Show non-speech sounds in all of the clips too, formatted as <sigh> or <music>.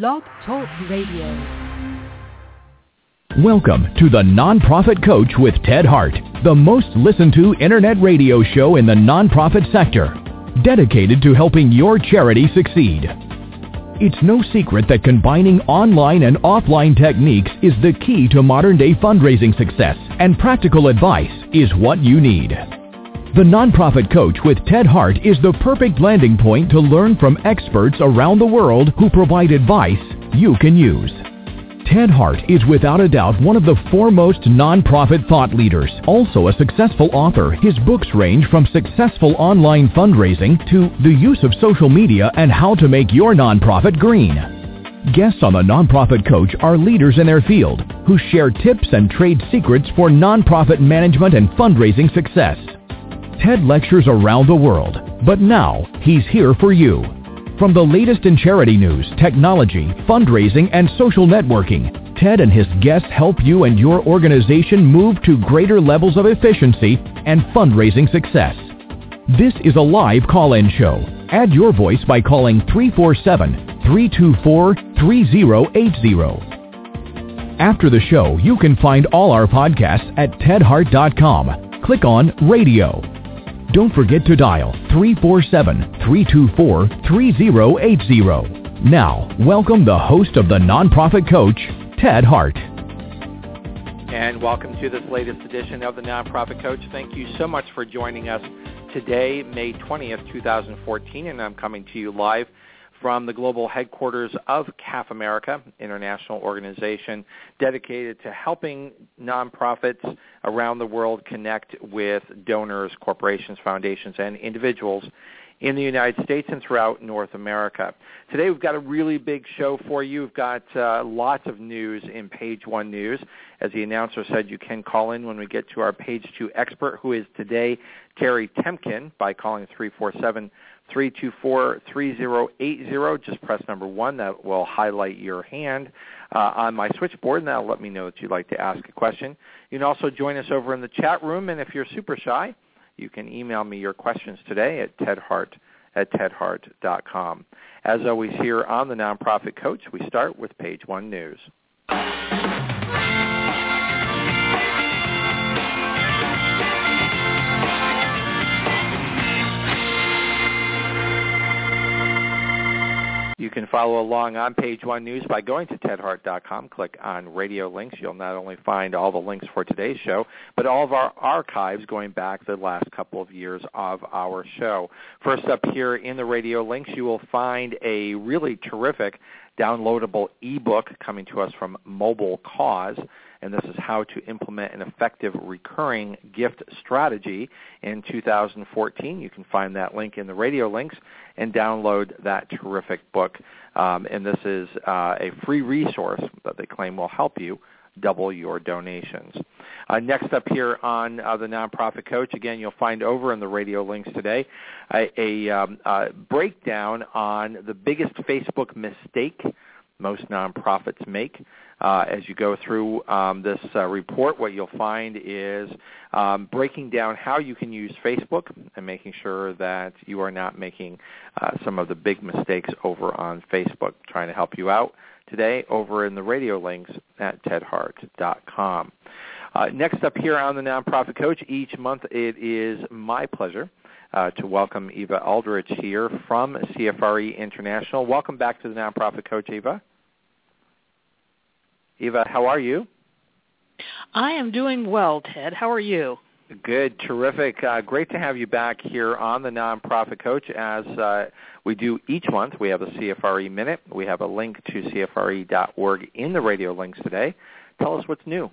Blog Talk Radio. Welcome to the Nonprofit Coach with Ted Hart, the most listened to internet radio show in the nonprofit sector, dedicated to helping your charity succeed. It's no secret that combining online and offline techniques is the key to modern day fundraising success, and practical advice is what you need. The Nonprofit Coach with Ted Hart is the perfect landing point to learn from experts around the world who provide advice you can use. Ted Hart is without a doubt one of the foremost nonprofit thought leaders. Also a successful author, his books range from successful online fundraising to the use of social media and how to make your nonprofit green. Guests on the Nonprofit Coach are leaders in their field who share tips and trade secrets for nonprofit management and fundraising success. Ted lectures around the world, but now he's here for you. From the latest in charity news, technology, fundraising, and social networking, Ted and his guests help you and your organization move to greater levels of efficiency and fundraising success. This is a live call-in show. Add your voice by calling 347-324-3080. After the show, you can find all our podcasts at tedhart.com. Click on Radio. Don't forget to dial 347-324-3080. Now, welcome the host of the Nonprofit Coach, Ted Hart. And welcome to this latest edition of the Nonprofit Coach. Thank you so much for joining us today, May 20th, 2014, and I'm coming to you live from the global headquarters of CAF America, international organization dedicated to helping nonprofits around the world connect with donors, corporations, foundations, and individuals in the United States and throughout North America. Today we've got a really big show for you. We've got uh, lots of news in Page One News. As the announcer said, you can call in when we get to our Page Two expert, who is today Terrie Temkin, by calling 347 324-3080. Just press number one. That will highlight your hand uh, on my switchboard, and that will let me know that you'd like to ask a question. You can also join us over in the chat room, and if you're super shy, you can email me your questions today at tedhart at tedhart.com. As always here on the Nonprofit Coach, we start with Page One News. Can follow along on Page One News by going to tedhart.com. Click on Radio Links. You'll not only find all the links for today's show, but all of our archives going back the last couple of years of our show. First up here in the Radio Links, you will find a really terrific downloadable ebook coming to us from MobileCause and this is how to implement an effective recurring gift strategy in 2014. You can find that link in the radio links and download that terrific book. Um, and this is uh, a free resource that they claim will help you double your donations. Uh, next up here on uh, the Nonprofit Coach, again, you'll find over in the radio links today a, a, um, a breakdown on the biggest Facebook mistake most nonprofits make. Uh, as you go through um, this uh, report, what you'll find is um, breaking down how you can use Facebook and making sure that you are not making uh, some of the big mistakes over on Facebook. Trying to help you out today over in the radio links at tedhart.com. Uh, next up here on the Nonprofit Coach, each month it is my pleasure uh, to welcome Eva Aldrich here from CFRE International. Welcome back to the Nonprofit Coach, Eva. Eva, how are you? I am doing well, Ted. How are you? Good, terrific. Uh, great to have you back here on the Nonprofit Coach as uh, we do each month. We have a CFRE Minute. We have a link to CFRE.org in the radio links today. Tell us what's new.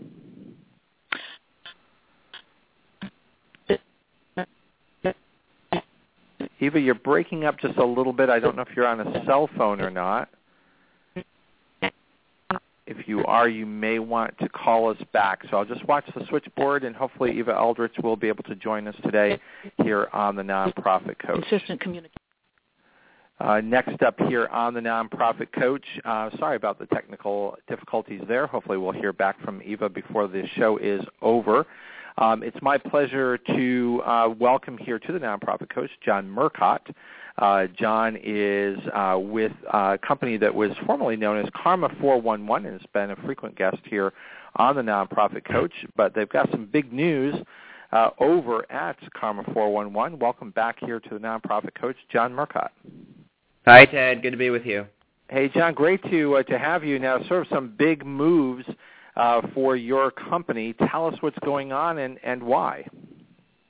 Eva, you're breaking up just a little bit. I don't know if you're on a cell phone or not. If you are, you may want to call us back. So I'll just watch the switchboard, and hopefully Eva Aldrich will be able to join us today here on the Nonprofit Coach. Consistent communication. Uh, next up here on the Nonprofit Coach, uh, sorry about the technical difficulties there. Hopefully we'll hear back from Eva before the show is over. Um, it's my pleasure to uh, welcome here to the Nonprofit Coach John Murcott. Uh, John is uh, with a company that was formerly known as Karma 411 and has been a frequent guest here on the Nonprofit Coach. But they've got some big news uh, over at Karma 411. Welcome back here to the Nonprofit Coach, John Murcott. Hi, Ted. Good to be with you. Hey, John. Great to uh, to have you. Now, sort of some big moves uh, for your company. Tell us what's going on and, and why.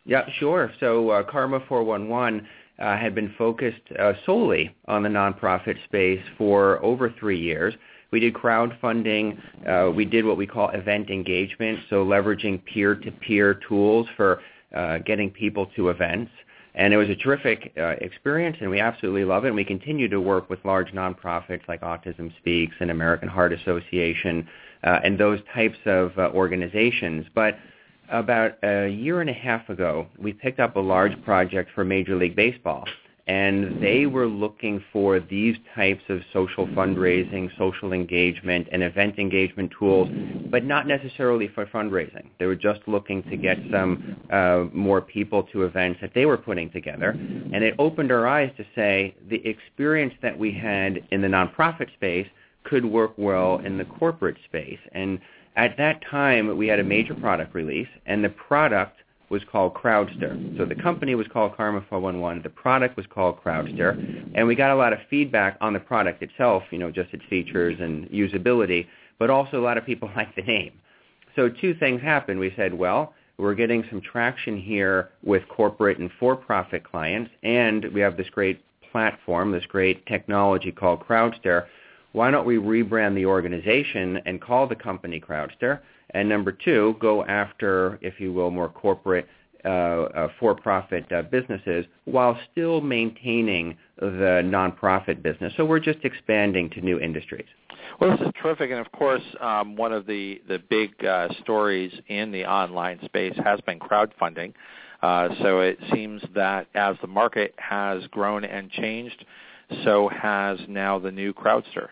Yeah, sure. So uh, Karma 411 uh, had been focused uh, solely on the nonprofit space for over three years. We did crowdfunding. Uh, we did what we call event engagement, so leveraging peer-to-peer tools for uh, getting people to events. And it was a terrific uh, experience, and we absolutely love it. And we continue to work with large nonprofits like Autism Speaks and American Heart Association uh, and those types of uh, organizations. But about a year and a half ago, we picked up a large project for Major League Baseball and they were looking for these types of social fundraising, social engagement, and event engagement tools, but not necessarily for fundraising. They were just looking to get some uh, more people to events that they were putting together, and it opened our eyes to say the experience that we had in the nonprofit space could work well in the corporate space. And at that time, we had a major product release, and the product was called Crowdster. So the company was called Karma 411. The product was called Crowdster. And we got a lot of feedback on the product itself, you know, just its features and usability, but also a lot of people <laughs> liked the name. So two things happened. We said, well, we're getting some traction here with corporate and for-profit clients, and we have this great platform, this great technology called Crowdster. Why don't we rebrand the organization and call the company Crowdster? And number two, go after, if you will, more corporate uh, uh, for-profit uh, businesses while still maintaining the nonprofit business. So we're just expanding to new industries. Well, this is terrific, and of course, um, one of the the big uh, stories in the online space has been crowdfunding. Uh, so it seems that as the market has grown and changed, so has now the new Crowdster.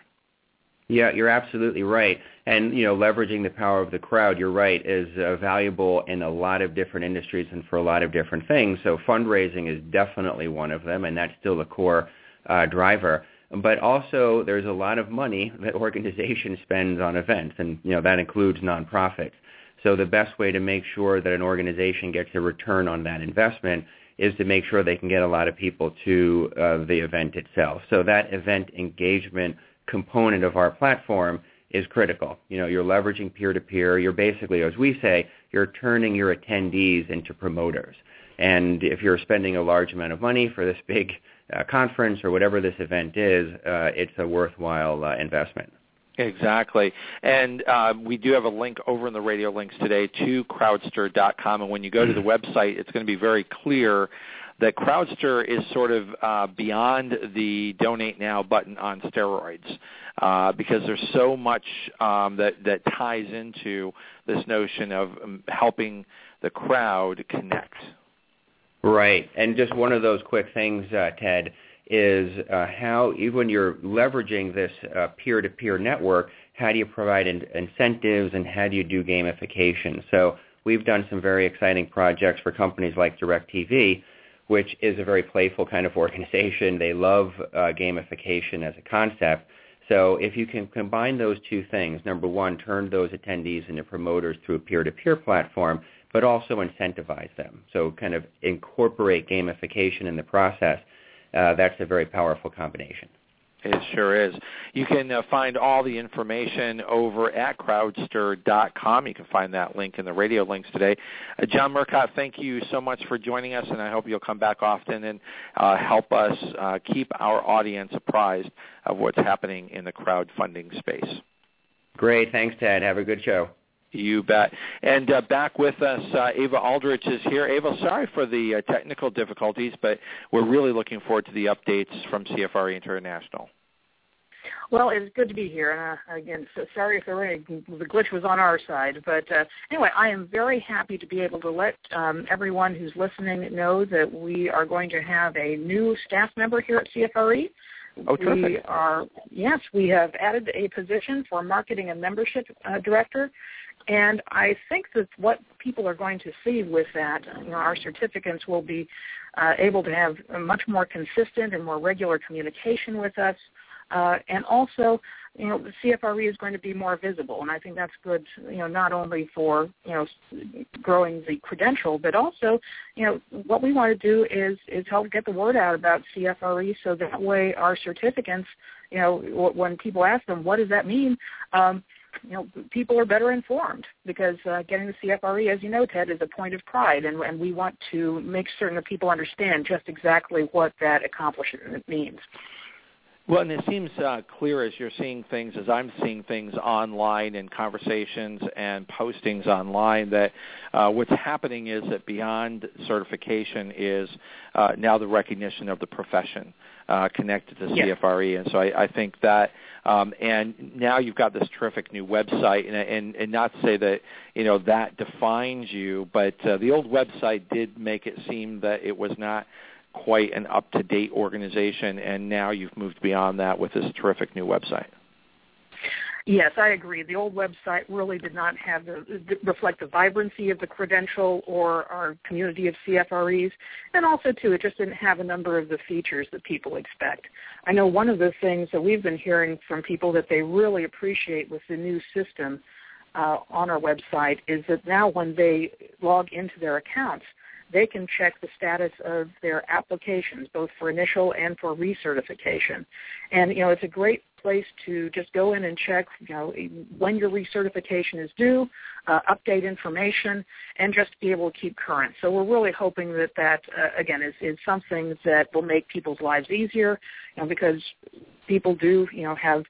Yeah, you're absolutely right. And you know, leveraging the power of the crowd, you're right, is uh, valuable in a lot of different industries and for a lot of different things. So fundraising is definitely one of them, and that's still a core uh, driver. But also, there's a lot of money that <laughs> organizations spend on events, and you know that includes nonprofits. So the best way to make sure that an organization gets a return on that investment is to make sure they can get a lot of people to uh, the event itself. So that event engagement component of our platform is critical. You know, you're leveraging peer-to-peer. You're basically, as we say, you're turning your attendees into promoters. And if you're spending a large amount of money for this big uh, conference or whatever this event is, uh, it's a worthwhile uh, investment. Exactly. And uh, we do have a link over in the radio links today to crowdster.com. And when you go to the website, it's going to be very clear that Crowdster is sort of uh, beyond the donate now button on steroids uh, because there's so much um, that that ties into this notion of um, helping the crowd connect. Right, and just one of those quick things, uh, Ted, is uh, how even when you're leveraging this uh, peer-to-peer network, how do you provide in- incentives and how do you do gamification? So we've done some very exciting projects for companies like DirecTV which is a very playful kind of organization. They love uh, gamification as a concept. So if you can combine those two things, number one, turn those attendees into promoters through a peer-to-peer platform, but also incentivize them. So kind of incorporate gamification in the process. Uh, that's a very powerful combination. It sure is. You can uh, find all the information over at crowdster.com. You can find that link in the radio links today. Uh, John Murcott, thank you so much for joining us, and I hope you'll come back often and uh, help us uh, keep our audience apprised of what's happening in the crowdfunding space. Great. Thanks, Ted. Have a good show. You bet. And uh, back with us, uh, Ava Aldrich is here. Ava, sorry for the uh, technical difficulties, but we're really looking forward to the updates from CFRE International. Well, it's good to be here. And uh, again, so sorry if the, the glitch was on our side. But uh, anyway, I am very happy to be able to let um, everyone who's listening know that we are going to have a new staff member here at CFRE. Oh, terrific. We are, yes, we have added a position for marketing and membership uh, director. And I think that what people are going to see with that, you know, our certificates will be uh, able to have much more consistent and more regular communication with us. Uh, and also, you know, the CFRE is going to be more visible, and I think that's good. You know, not only for you know growing the credential, but also, you know, what we want to do is is help get the word out about CFRE, so that way our certificates, you know, when people ask them, what does that mean? Um, you know, people are better informed because uh, getting the CFRE, as you know, Ted, is a point of pride, and, and we want to make certain that people understand just exactly what that accomplishment means. Well, and it seems uh, clear as you're seeing things, as I'm seeing things online and conversations and postings online, that uh, what's happening is that beyond certification is uh, now the recognition of the profession uh, connected to. CFRE, and so I, I think that, um, and now you've got this terrific new website, and, and, and not to say that you know that defines you, but uh, the old website did make it seem that it was not quite an up-to-date organization, and now you've moved beyond that with this terrific new website. Yes, I agree. The old website really did not have the, reflect the vibrancy of the credential or our community of CFREs, and also too, it just didn't have a number of the features that people expect. I know one of the things that we've been hearing from people that they really appreciate with the new system uh, on our website is that now when they log into their accounts, they can check the status of their applications, both for initial and for recertification. And you know, it's a great place to just go in and check, you know, when your recertification is due, uh, update information, and just be able to keep current. So we're really hoping that that uh, again is, is something that will make people's lives easier, you know, because people do, you know, have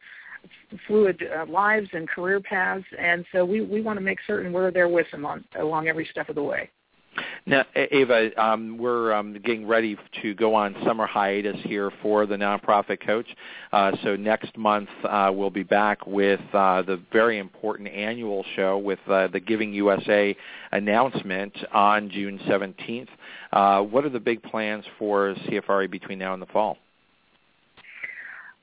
fluid uh, lives and career paths, and so we, we want to make certain we're there with them on, along every step of the way. Now, Ava, um, we're um, getting ready to go on summer hiatus here for the nonprofit coach. Uh, so next month uh, we'll be back with uh, the very important annual show with uh, the Giving USA announcement on June 17th. Uh, what are the big plans for CFRE between now and the fall?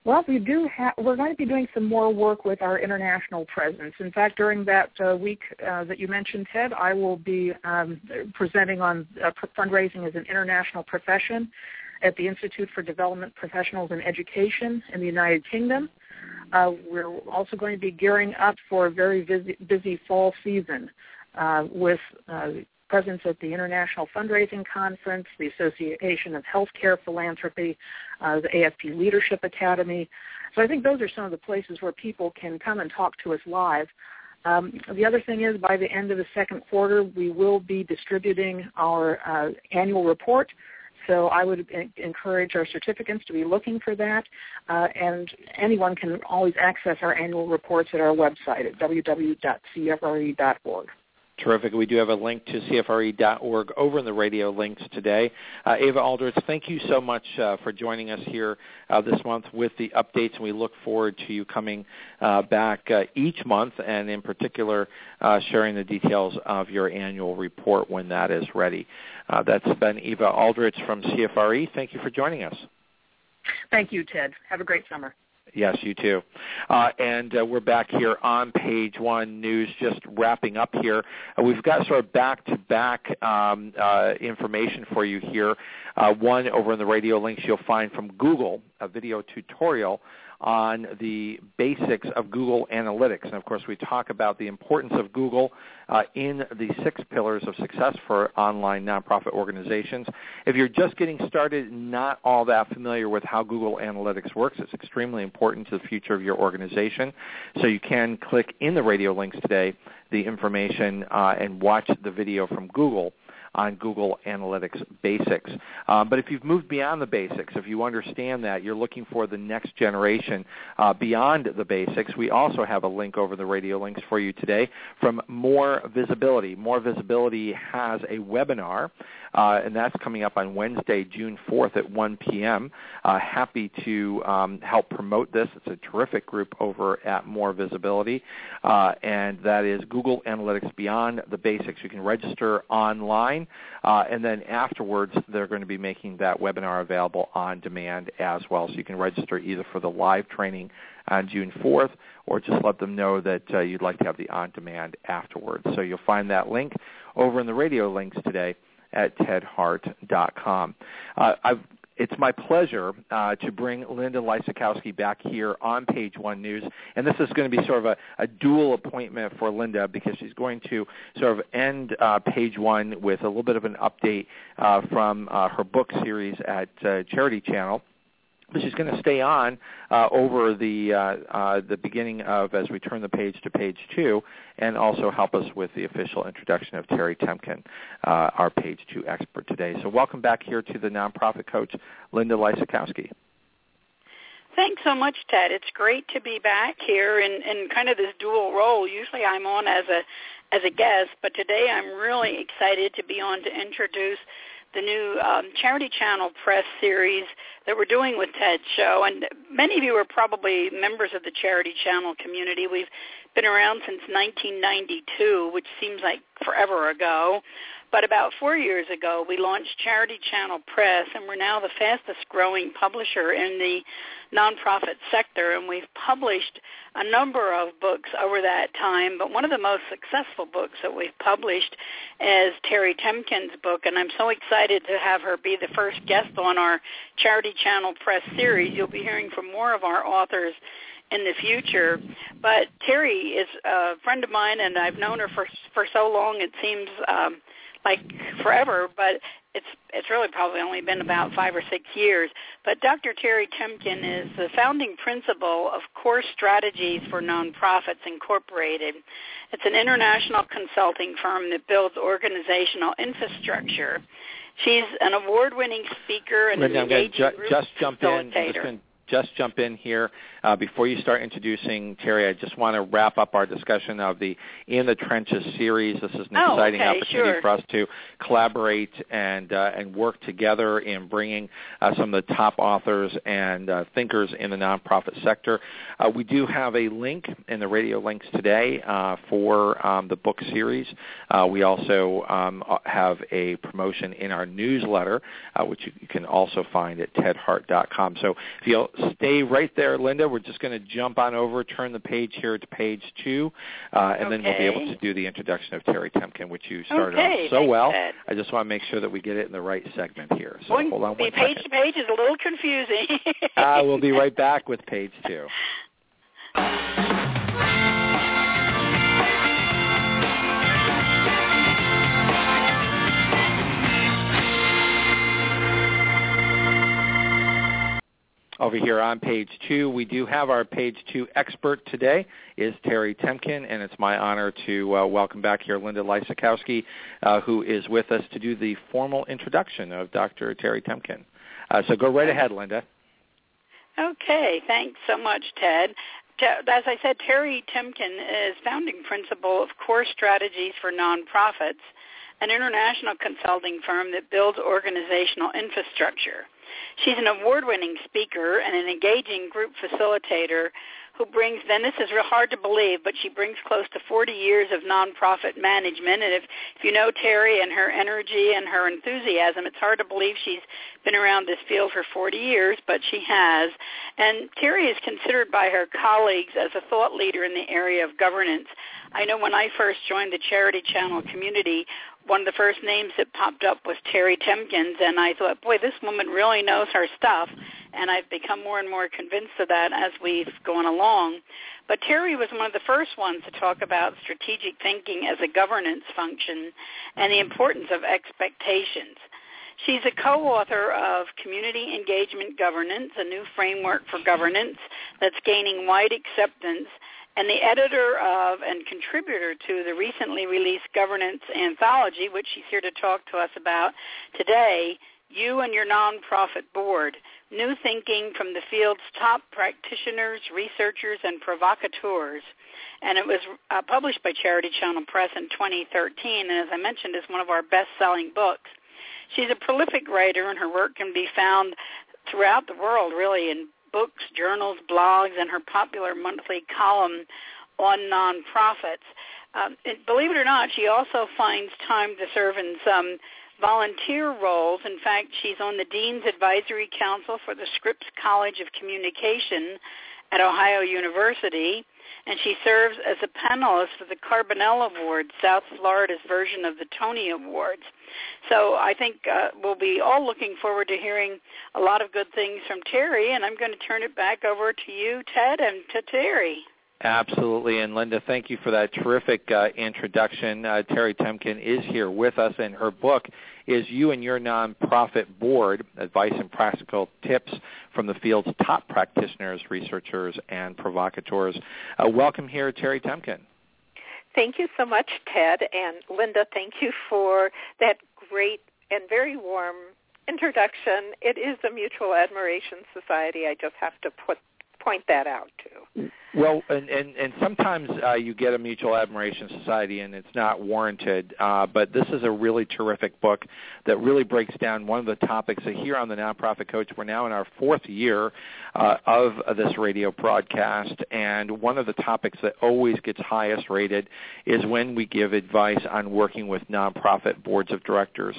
Well, we do. Ha- we're going to be doing some more work with our international presence. In fact, during that uh, week uh, that you mentioned, Ted, I will be um, presenting on uh, fundraising as an international profession at the Institute for Development Professionals in Education in the United Kingdom. Uh, we're also going to be gearing up for a very busy, busy fall season uh, with uh, presence at the International Fundraising Conference, the Association of Healthcare Philanthropy, uh, the AFP Leadership Academy. So I think those are some of the places where people can come and talk to us live. Um, the other thing is by the end of the second quarter, we will be distributing our uh, annual report. So I would encourage our certificates to be looking for that. Uh, and anyone can always access our annual reports at our website at www.cfre.org. Terrific. We do have a link to CFRE.org over in the radio links today. Uh, Ava Aldrich, thank you so much uh, for joining us here uh, this month with the updates, and we look forward to you coming uh, back uh, each month, and in particular, uh, sharing the details of your annual report when that is ready. that's been Eva Aldrich from CFRE. Thank you for joining us. Thank you, Ted. Have a great summer. Yes, you too. Uh, and uh, we're back here on page one news, just wrapping up here. Uh, we've got sort of back-to-back um, uh, information for you here. Uh, one over in the radio links you'll find from Google, a video tutorial on the basics of Google Analytics. And of course, we talk about the importance of Google uh, in the six pillars of success for online nonprofit organizations. If you're just getting started, not all that familiar with how Google Analytics works, it's extremely important to the future of your organization. So you can click in the radio links today the information uh, and watch the video from Google on Google Analytics basics. Um, but if you've moved beyond the basics, if you understand that, you're looking for the next generation uh, beyond the basics, we also have a link over the radio links for you today from More Visibility. More Visibility has a webinar uh, and that's coming up on Wednesday, June 4th at 1 p.m. Uh, happy to um, help promote this. It's a terrific group over at More Visibility, uh, and that is Google Analytics Beyond the Basics. You can register online, uh, and then afterwards they're going to be making that webinar available on demand as well. So you can register either for the live training on June 4th, or just let them know that uh, you'd like to have the on-demand afterwards. So you'll find that link over in the radio links today at tedhart.com. Uh, I've it's my pleasure uh, to bring Linda Lysakowski back here on Page One News, and this is going to be sort of a, a dual appointment for Linda because she's going to sort of end uh, Page One with a little bit of an update uh, from uh, her book series at uh, Charity Channel she's going to stay on uh, over the uh, uh, the beginning of as we turn the page to page two, and also help us with the official introduction of Terrie Temkin, uh, our page two expert today. So welcome back here to the nonprofit coach, Linda Lysakowski. Thanks so much, Ted. It's great to be back here in, in kind of this dual role. Usually I'm on as a as a guest, but today I'm really excited to be on to introduce the new um, Charity Channel Press series that we're doing with Ted show. And many of you are probably members of the Charity Channel community. We've been around since 1992, which seems like forever ago. But about four years ago, we launched Charity Channel Press, and we're now the fastest growing publisher in the nonprofit sector. And we've published a number of books over that time. But one of the most successful books that we've published is Terrie Temkin's book. And I'm so excited to have her be the first guest on our Charity Channel Press series. You'll be hearing from more of our authors in the future. But Terrie is a friend of mine, and I've known her for for so long. It seems um, like forever, but it's it's really probably only been about five or six years. But Dr. Terrie Temkin is the founding principal of Core Strategies for Nonprofits Incorporated. It's an international consulting firm that builds organizational infrastructure. She's an award-winning speaker and Linda, an engaging I'm going to ju- group just jump in. I'm facilitator. just going to just jump in here uh, before you start introducing Terrie. I just want to wrap up our discussion of the In the Trenches series. This is an Oh, exciting okay, opportunity sure. for us to collaborate and uh, and work together in bringing uh, some of the top authors and uh, thinkers in the nonprofit sector. Uh, we do have a link in the radio links today uh, for um, the book series. Uh, we also um, have a promotion in our newsletter, uh, which you, you can also find at tedhart.com. So if you'll stay right there, Linda, we're just going to jump on over, turn the page here to page two, uh, and then we'll be able to do the introduction of Terrie Temkin, which you started Okay, so well. I just want to make sure that we get it in the right segment here. So Going hold on one page second. to page is a little confusing. Uh, we'll be <laughs> right back with page two. Over here on page two, we do have our page two expert today is Terrie Temkin, and it's my honor to uh, welcome back here Linda Lysakowski, uh, who is with us to do the formal introduction of Dr. Terrie Temkin. Uh, so go right ahead, Linda. Okay, thanks so much, Ted. As I said, Terrie Temkin is founding principal of Core Strategies for Nonprofits, an international consulting firm that builds organizational infrastructure. She's an award-winning speaker and an engaging group facilitator who brings, then this is real hard to believe, but she brings close to 40 years of nonprofit management. And if, if you know Terrie and her energy and her enthusiasm, it's hard to believe she's been around this field for 40 years, but she has. And Terrie is considered by her colleagues as a thought leader in the area of governance. I know when I first joined the Charity Channel community, one of the first names that popped up was Terrie Temkins, and I thought, boy, this woman really knows her stuff. And I've become more and more convinced of that as we've gone along. But Terrie was one of the first ones to talk about strategic thinking as a governance function and the mm-hmm. importance of expectations. She's a co-author of Community Engagement Governance, a new framework for governance that's gaining wide acceptance, and the editor of and contributor to the recently released Governance Anthology, which she's here to talk to us about today, You and Your Nonprofit Board, New Thinking from the Field's Top Practitioners, Researchers, and Provocateurs. And it was uh, published by Charity Channel Press in 2013, and as I mentioned, is one of our best-selling books. She's a prolific writer, and her work can be found throughout the world, really, in books, journals, blogs, and her popular monthly column on nonprofits. Um, and believe it or not, she also finds time to serve in some volunteer roles. In fact, she's on the Dean's Advisory Council for the Scripps College of Communication at Ohio University, and she serves as a panelist for the Carbonell Award, South Florida's version of the Tony Awards. So I think uh, we'll be all looking forward to hearing a lot of good things from Terrie, and I'm going to turn it back over to you, Ted, and to Terrie. Absolutely. And Linda, thank you for that terrific uh, introduction. Uh, Terrie Temkin is here with us, and her book is You and Your Nonprofit Board, Advice and Practical Tips from the Field's Top Practitioners, Researchers, and Provocateurs. Uh, welcome here, Terrie Temkin. Thank you so much, Ted. And Linda, thank you for that great and very warm introduction. It is a mutual admiration society. I just have to put point that out too. Well, and and, and sometimes uh, you get a mutual admiration society, and it's not warranted. Uh, but this is a really terrific book that really breaks down one of the topics that here on the Nonprofit Coach. We're now in our fourth year uh, of this radio broadcast, and one of the topics that always gets highest rated is when we give advice on working with nonprofit boards of directors.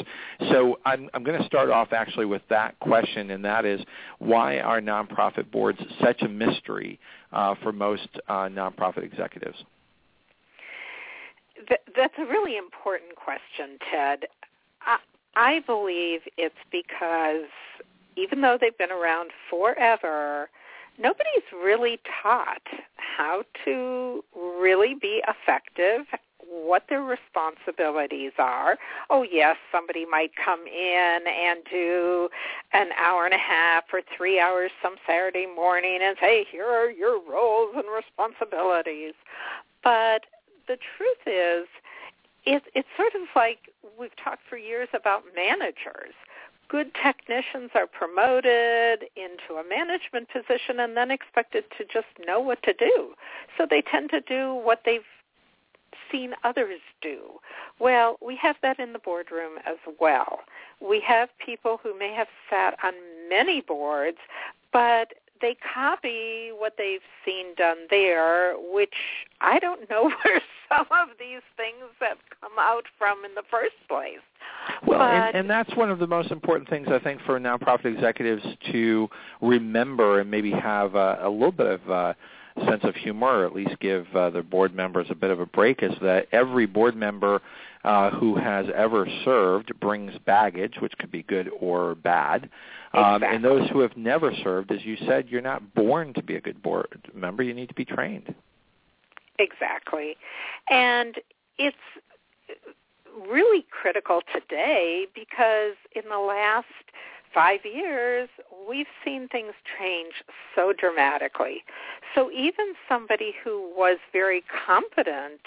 So I'm I'm going to start off actually with that question, and that is why are nonprofit boards such a mystery? Uh, for most uh, nonprofit executives? that's a really important question, Ted. I, I believe it's because even though they've been around forever, nobody's really taught how to really be effective, what their responsibilities are. Oh yes, somebody might come in and do an hour and a half or three hours some Saturday morning and say, here are your roles and responsibilities. But the truth is, it, it's sort of like we've talked for years about managers good technicians are promoted into a management position and then expected to just know what to do. So they tend to do what they've seen others do. Well, we have that in the boardroom as well. We have people who may have sat on many boards, but they copy what they've seen done there, which I don't know <laughs> where some of these things have come out from in the first place. Well, and, and that's one of the most important things I think for nonprofit executives to remember and maybe have a, a little bit of uh, sense of humor, or at least give uh, the board members a bit of a break, is that every board member uh, who has ever served brings baggage, which could be good or bad. Um, and those who have never served, as you said, you're not born to be a good board member. You need to be trained. Exactly. And it's really critical today because in the last five years, we've seen things change so dramatically. So even somebody who was very competent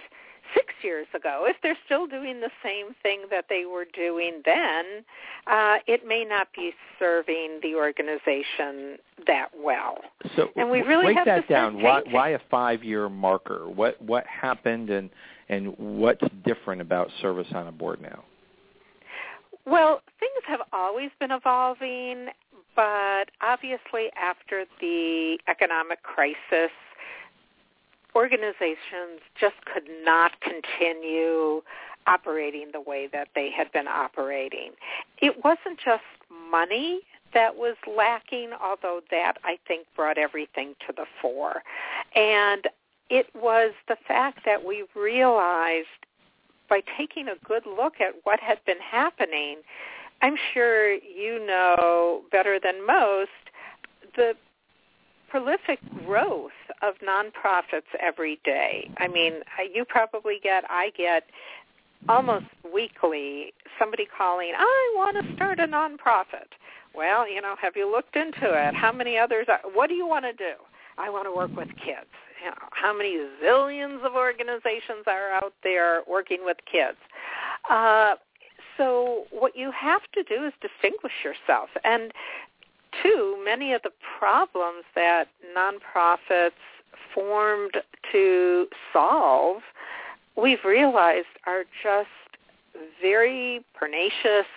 six years ago, if they're still doing the same thing that they were doing then, uh, it may not be serving the organization that well. So and we really break have that to down. Why, why a five-year marker? What what happened, and and what's different about service on a board now? Well, things have always been evolving, but obviously after the economic crisis, organizations just could not continue operating the way that they had been operating. It wasn't just money that was lacking, although that I think brought everything to the fore. And it was the fact that we realized by taking a good look at what had been happening, I'm sure you know better than most the prolific growth of nonprofits every day. I mean, uh, you probably get, I get almost weekly somebody calling, I want to start a nonprofit. Well, you know, have you looked into it? How many others are, what do you want to do? I want to work with kids how many zillions of organizations are out there working with kids. Uh, so what you have to do is distinguish yourself. And two, many of the problems that nonprofits formed to solve, we've realized are just very pernicious.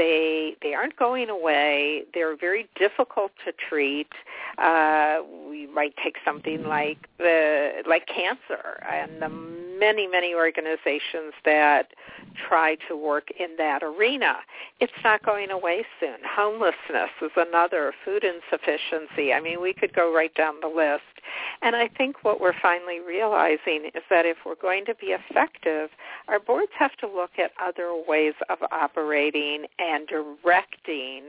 They they aren't going away. They're very difficult to treat. Uh, we might take something like the like cancer and the many many organizations that try to work in that arena. It's not going away soon. Homelessness is another. Food insufficiency. I mean, we could go right down the list. And I think what we're finally realizing is that if we're going to be effective, our boards have to look at other ways of operating and directing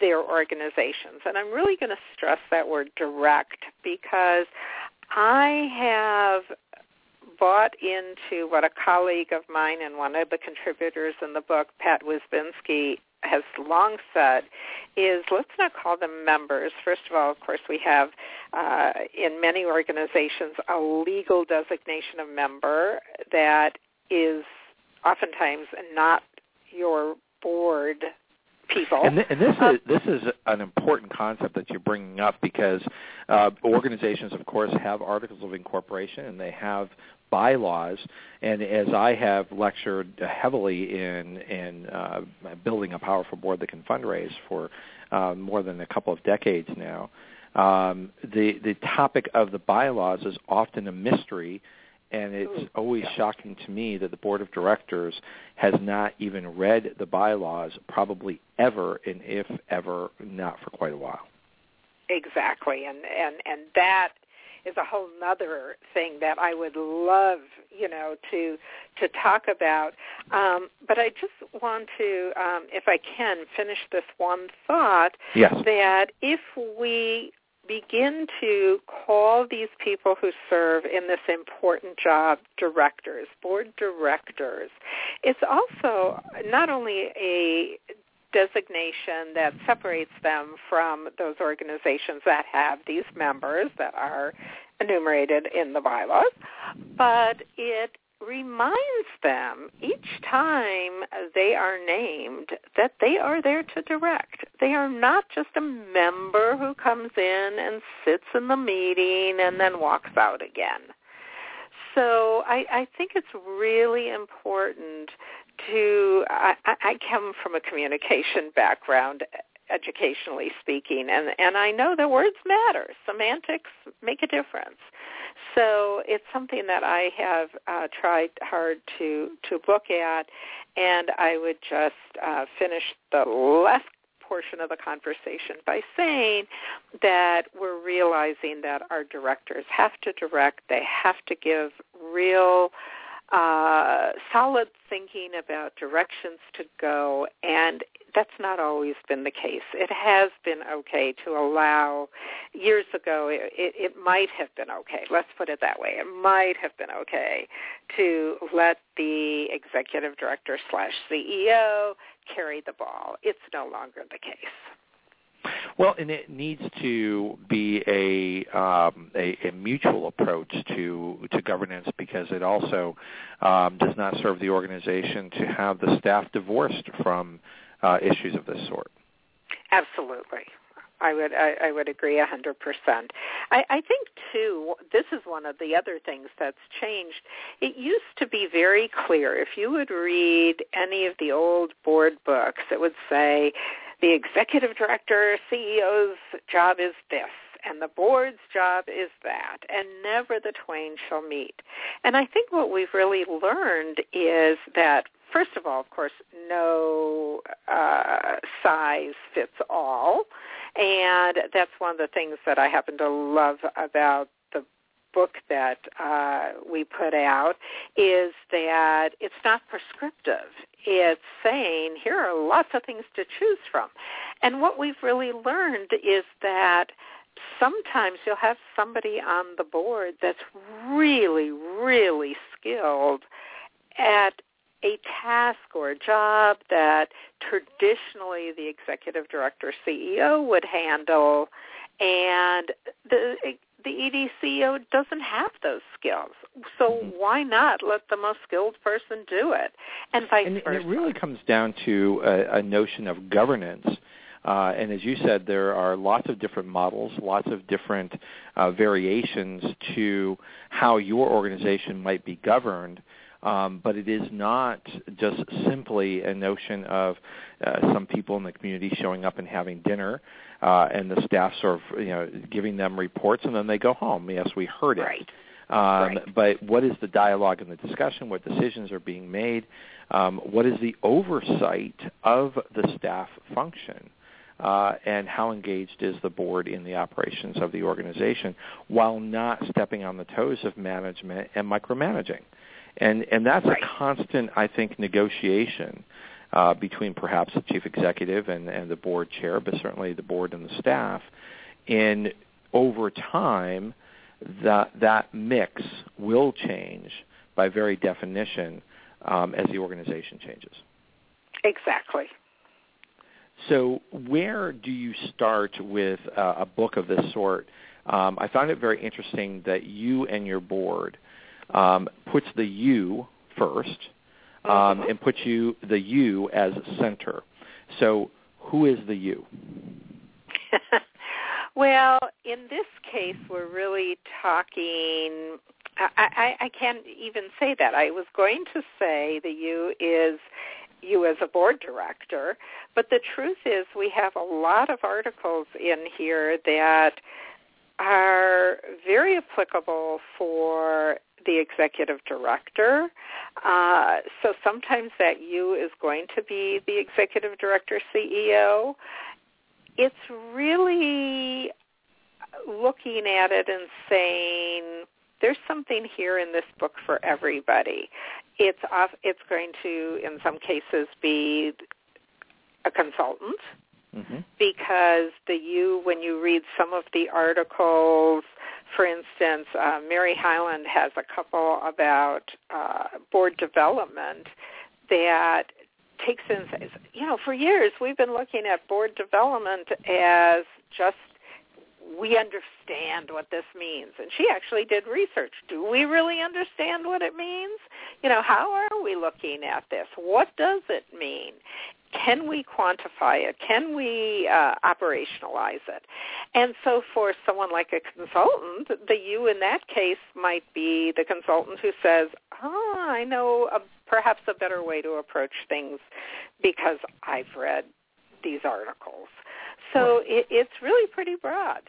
their organizations. And I'm really going to stress that word direct because I have bought into what a colleague of mine and one of the contributors in the book, Pat Wisbinski, has long said is let's not call them members. First of all, of course, we have uh, in many organizations a legal designation of member that is oftentimes not your board people. And, th- and this is this is an important concept that you're bringing up because uh, organizations, of course, have articles of incorporation and they have bylaws. And as I have lectured heavily in in uh, building a powerful board that can fundraise for uh, more than a couple of decades now, um, the the topic of the bylaws is often a mystery and it's always shocking to me that the board of directors has not even read the bylaws probably ever and if ever not for quite a while exactly and and and that is a whole nother thing that I would love, you know, to to talk about. Um, but I just want to, um, if I can, finish this one thought yes. that if we begin to call these people who serve in this important job directors, board directors. It's also not only a designation that separates them from those organizations that have these members that are enumerated in the bylaws, but it reminds them each time they are named that they are there to direct. They are not just a member who comes in and sits in the meeting and then walks out again. So I, I think it's really important to, I, I come from a communication background educationally speaking and and I know that words matter. Semantics make a difference. So it's something that I have uh, tried hard to to look at, and I would just uh, finish the last portion of the conversation by saying that we're realizing that our directors have to direct, they have to give real uh, solid thinking about directions to go, and that's not always been the case. It has been okay to allow. Years ago, it, it, it might have been okay. Let's put it that way. It might have been okay to let the executive director slash CEO carry the ball. It's no longer the case. Well, and it needs to be a, um, a, a mutual approach to to governance because it also um, does not serve the organization to have the staff divorced from uh, issues of this sort. Absolutely. I would I, I would agree a hundred percent. I, I think too this is one of the other things that's changed. It used to be very clear if you would read any of the old board books, it would say the executive director, CEO's job is this and the board's job is that, and never the twain shall meet. And I think what we've really learned is that first of all, of course, no uh, size fits all, and that's one of the things that I happen to love about book that uh, we put out is that it's not prescriptive. It's saying here are lots of things to choose from. And what we've really learned is that sometimes you'll have somebody on the board that's really, really skilled at a task or a job that traditionally the executive director CEO would handle and the the EDCO doesn't have those skills. So mm-hmm. why not let the most skilled person do it, and vice and, versa? And it really comes down to a, a notion of governance. Uh, and as you said, there are lots of different models, lots of different uh, variations to how your organization might be governed. Um, but it is not just simply a notion of uh, some people in the community showing up and having dinner, uh, and the staff sort of you know giving them reports, and then they go home. Yes, we heard it. Right. Um, right. But what is the dialogue and the discussion? What decisions are being made? Um, what is the oversight of the staff function? Uh, and how engaged is the board in the operations of the organization while not stepping on the toes of management and micromanaging? And and that's right. a constant, I think, negotiation uh, between perhaps the chief executive and, and the board chair, but certainly the board and the staff. And over time, that that mix will change by very definition um, as the organization changes. Exactly. So, where do you start with uh, a book of this sort? Um, I found it very interesting that you and your board um, puts the you first um, mm-hmm. and put you the you as center. So, who is the you? <laughs> well, in this case, we're really talking. I, I, I can't even say that. I was going to say the you is you as a board director, but the truth is we have a lot of articles in here that are very applicable for the executive director. Uh, so sometimes that you is going to be the executive director CEO. It's really looking at it and saying there's something here in this book for everybody. It's off, it's going to in some cases be a consultant mm-hmm. because the you when you read some of the articles for instance, uh, Mary Hiland has a couple about uh, board development that takes in, you know, for years we've been looking at board development as just we understand what this means. And she actually did research. Do we really understand what it means? You know, how are we looking at this? What does it mean? Can we quantify it? Can we uh, operationalize it? And so for someone like a consultant, the you in that case might be the consultant who says, oh, I know a, perhaps a better way to approach things because I've read these articles. So it, it's really pretty broad.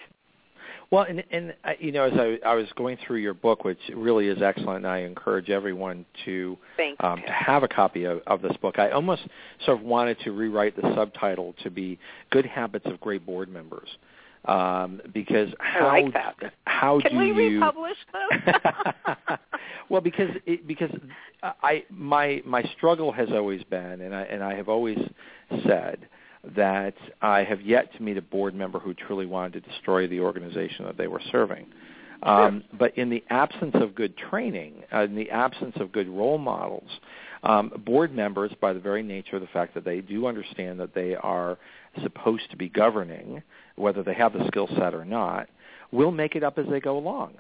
Well, and, and uh, you know, as I, I was going through your book, which really is excellent, and I encourage everyone to um, to have a copy of, of this book. I almost sort of wanted to rewrite the subtitle to be "Good Habits of Great Board Members," um, because how I like that. how Can do we you republish those? <laughs> well, because it, because I my my struggle has always been, and I and I have always said that I have yet to meet a board member who truly wanted to destroy the organization that they were serving. Um, but in the absence of good training, uh, in the absence of good role models, um, board members, by the very nature of the fact that they do understand that they are supposed to be governing, whether they have the skill set or not, will make it up as they go along.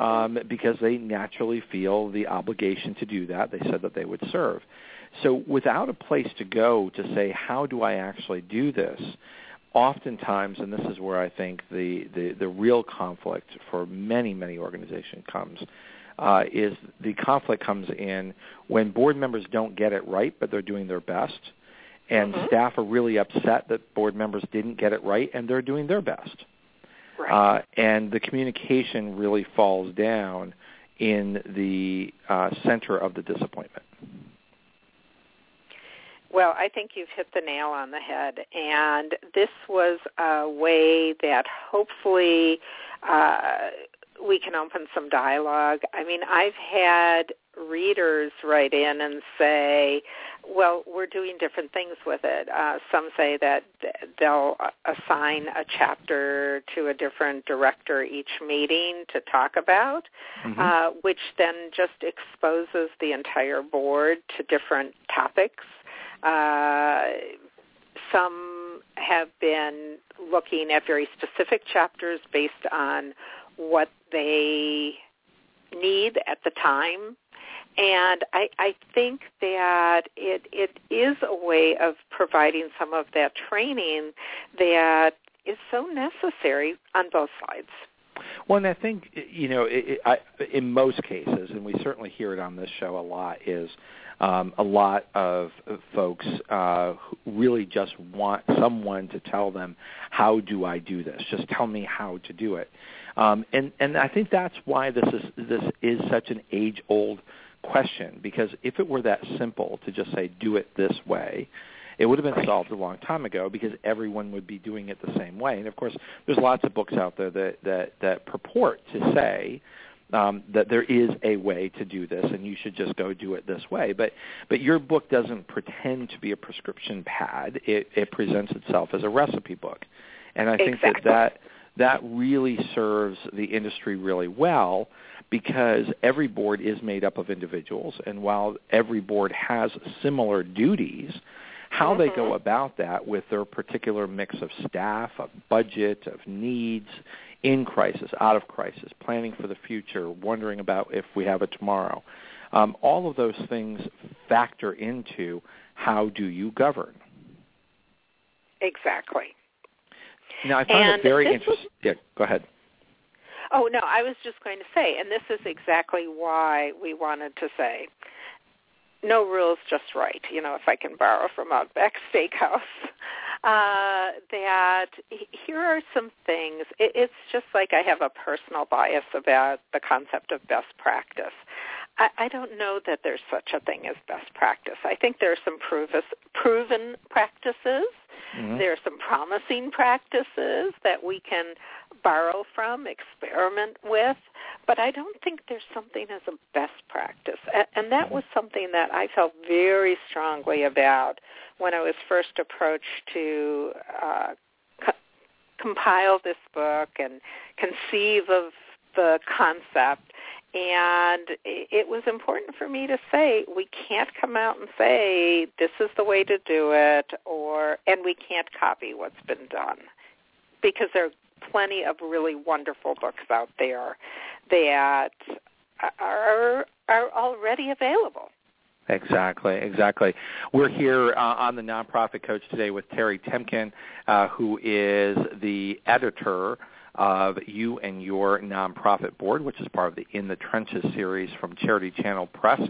Um, because they naturally feel the obligation to do that. They said that they would serve. So without a place to go to say, how do I actually do this? Oftentimes, and this is where I think the, the, the real conflict for many, many organizations comes, uh, is the conflict comes in when board members don't get it right, but they're doing their best, and Mhm. staff are really upset that board members didn't get it right, and they're doing their best. Right. Uh, and the communication really falls down in the uh, center of the disappointment. Well, I think you've hit the nail on the head. And this was a way that hopefully uh, we can open some dialogue. I mean, I've had readers write in and say, well, we're doing different things with it. Uh, some say that they'll assign a chapter to a different director each meeting to talk about, Mm-hmm. uh, which then just exposes the entire board to different topics. Uh, some have been looking at very specific chapters based on what they need at the time. And I, I think that it, it is a way of providing some of that training that is so necessary on both sides. Well, and I think you know, it, it, I, in most cases, and we certainly hear it on this show a lot, is um, a lot of folks uh, really just want someone to tell them, "How do I do this? Just tell me how to do it." Um, and and I think that's why this is this is such an age-old question because if it were that simple to just say, "Do it this way," it would have been solved a long time ago because everyone would be doing it the same way. And of course, there's lots of books out there that that, that purport to say um, that there is a way to do this, and you should just go do it this way. But but your book doesn't pretend to be a prescription pad. It, it presents itself as a recipe book, and I think exactly. that that that really serves the industry really well because every board is made up of individuals, and while every board has similar duties, how mm-hmm. they go about that with their particular mix of staff, of budget, of needs, in crisis, out of crisis, planning for the future, wondering about if we have a tomorrow. Um, all of those things factor into how do you govern. Exactly. Now, I find and it very interesting. Yeah, go ahead. Oh no, I was just going to say, and this is exactly why we wanted to say, no rules, just right. You know, if I can borrow from Outback Steakhouse, uh, that here are some things. It, it's just like I have a personal bias about the concept of best practice. I, I don't know that there's such a thing as best practice. I think there are some provis, proven practices. Mm-hmm. There are some promising practices that we can borrow from, experiment with, but I don't think there's something as a best practice. And that was something that I felt very strongly about when I was first approached to uh, co- compile this book and conceive of the concept. And it was important for me to say we can't come out and say this is the way to do it, or and we can't copy what's been done because there are plenty of really wonderful books out there that are are already available. Exactly, exactly. We're here uh, on the Nonprofit Coach today with Terrie Temkin, uh, who is the editor of You and Your Nonprofit Board, which is part of the In the Trenches series from Charity Channel Press.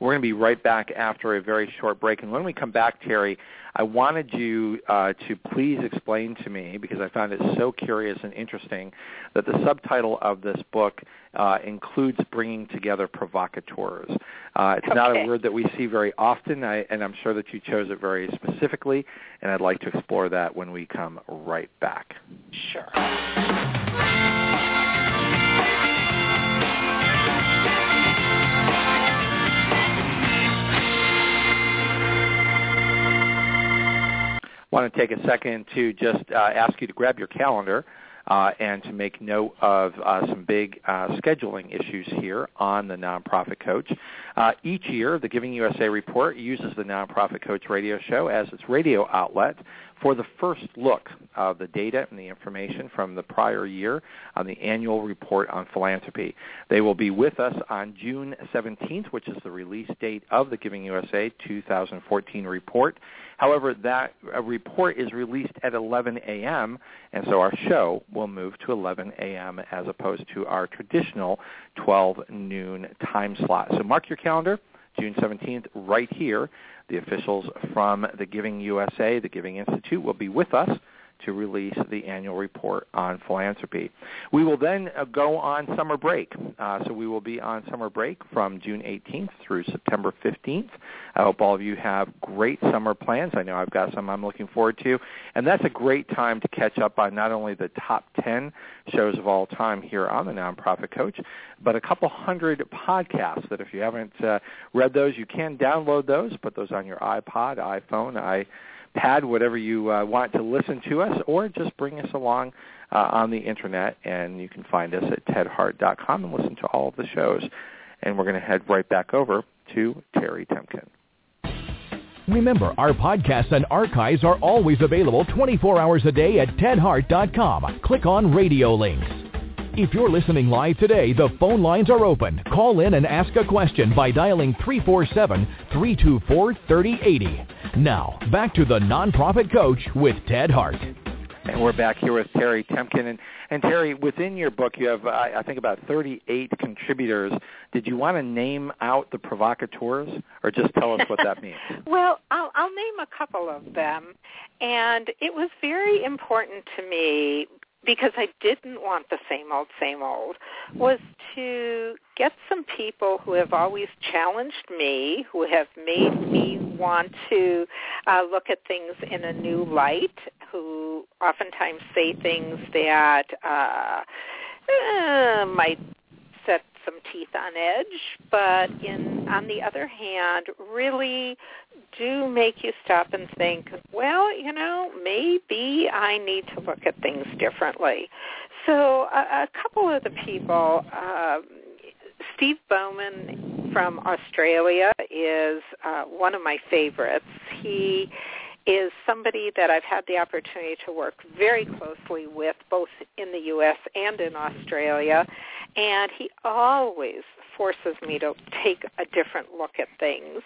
We're going to be right back after a very short break. And when we come back, Terrie, I wanted you uh, to please explain to me, because I found it so curious and interesting, that the subtitle of this book uh, includes bringing together provocateurs. Uh, it's okay. not a word that we see very often, I, and I'm sure that you chose it very specifically, and I'd like to explore that when we come right back. Sure. Want to take a second to just uh, ask you to grab your calendar uh, and to make note of uh, some big uh, scheduling issues here on the Nonprofit Coach. Uh, each year, the Giving USA report uses the Nonprofit Coach radio show as its radio outlet for the first look of the data and the information from the prior year on the annual report on philanthropy. They will be with us on June 17th, which is the release date of the Giving USA 2014 report. However, that uh, report is released at 11 a.m., and so our show will move to 11 a.m. as opposed to our traditional 12 noon time slot. So mark your calendar, June 17th, right here. The officials from the Giving USA, the Giving Institute, will be with us to release the annual report on philanthropy. We will then uh, go on summer break. Uh, so we will be on summer break from June 18th through September 15th. I hope all of you have great summer plans. I know I've got some I'm looking forward to. And that's a great time to catch up on not only the top 10 shows of all time here on the Nonprofit Coach, but a couple hundred podcasts that if you haven't uh, read those, you can download those, put those on your iPod, iPhone, pad, whatever you uh, want to listen to us, or just bring us along uh, on the internet, and you can find us at tedhart.com and listen to all of the shows. And we're going to head right back over to Terrie Temkin. Remember, our podcasts and archives are always available 24 hours a day at tedhart.com. Click on radio links. If you're listening live today, the phone lines are open. Call in and ask a question by dialing 347-324-3080. Now, back to the Nonprofit Coach with Ted Hart. And we're back here with Terrie Temkin. And, and Terrie, within your book, you have, I, I think, about 38 contributors. Did you want to name out the provocateurs, or just tell us what that means? <laughs> well, I'll, I'll name a couple of them. And it was very important to me because I didn't want the same old, same old, was to get some people who have always challenged me, who have made me want to uh, look at things in a new light, who oftentimes say things that uh, uh, might some teeth on edge, but in on the other hand, really do make you stop and think, well, you know, maybe I need to look at things differently. So a, a couple of the people, uh, Steve Bowman from Australia is uh, one of my favorites. He is somebody that I've had the opportunity to work very closely with both in the U.S. and in Australia, and he always forces me to take a different look at things.